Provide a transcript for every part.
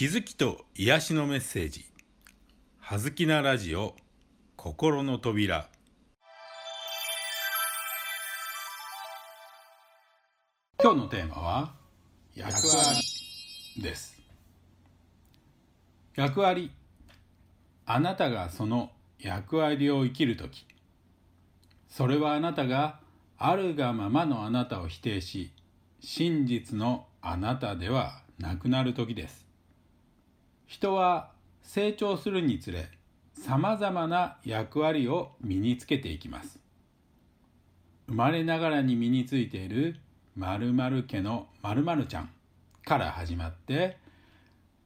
気づきと癒しのメッセージ「はずきなラジオ心の扉」今日のテーマは「役割」です。役割。あなたがその役割を生きる時。それはあなたがあるがままのあなたを否定し真実のあなたではなくなる時です。人は成長するにつれさまざまな役割を身につけていきます。生まれながらに身についている〇〇家の〇〇ちゃんから始まって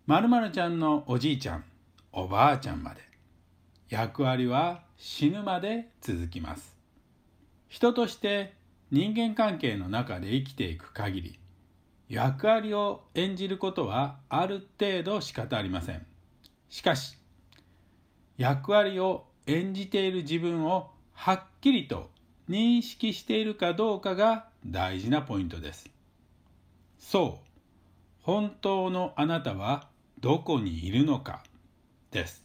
〇〇ちゃんのおじいちゃんおばあちゃんまで役割は死ぬまで続きます。人として人間関係の中で生きていく限り役割を演じることはある程度仕方ありません。しかし役割を演じている自分をはっきりと認識しているかどうかが大事なポイントです。そう本当のあなたはどこにいるのかです。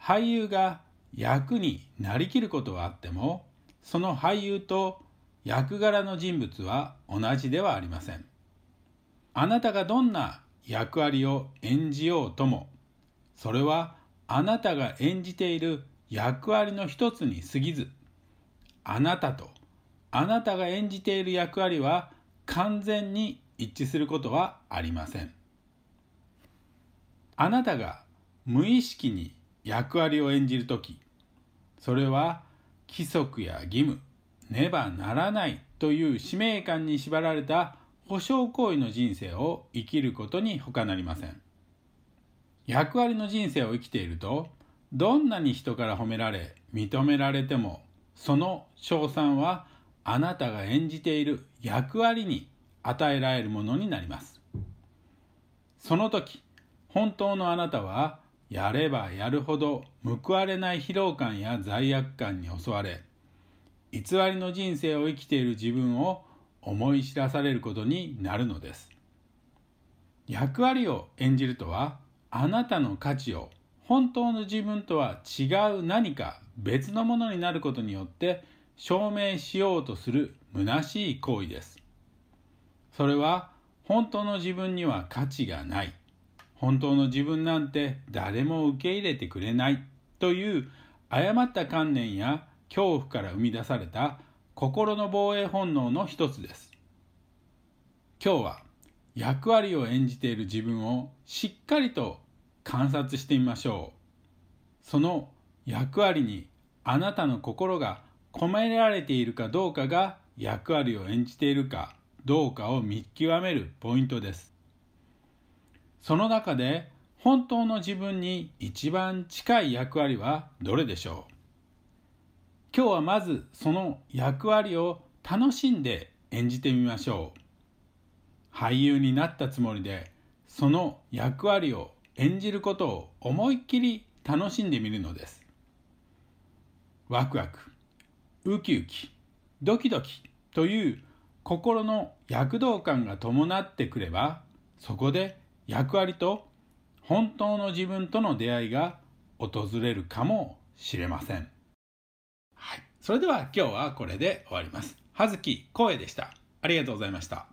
俳優が役になりきることはあってもその俳優と役柄の人物は同じではありません。あなたがどんな役割を演じようともそれはあなたが演じている役割の一つに過ぎずあなたとあなたが演じている役割は完全に一致することはありません。あなたが無意識に役割を演じる時それは規則や義務ねばならないという使命感に縛られた保証行為の人生を生きることに他なりません。役割の人生を生きているとどんなに人から褒められ認められてもその称賛はあなたが演じている役割に与えられるものになります。その時本当のあなたはやればやるほど報われない疲労感や罪悪感に襲われ偽りの人生を生きている自分を思い知らされることになるのです。役割を演じるとはあなたの価値を本当の自分とは違う何か別のものになることによって証明しようとする虚しい行為です。それは本当の自分には価値がない。本当の自分なんて誰も受け入れてくれないという誤った観念や恐怖から生み出された心の防衛本能の一つです。今日は役割を演じている自分をしっかりと観察してみましょう。その役割にあなたの心が込められているかどうかが役割を演じているかどうかを見極めるポイントです。その中で本当の自分に一番近い役割はどれでしょう？今日はまずその役割を楽しんで演じてみましょう俳優になったつもりでその役割を演じることを思いっきり楽しんでみるのですワクワクウキウキドキドキという心の躍動感が伴ってくればそこで役割と本当の自分との出会いが訪れるかもしれません。それでは今日はこれで終わります。葉月光栄でした。ありがとうございました。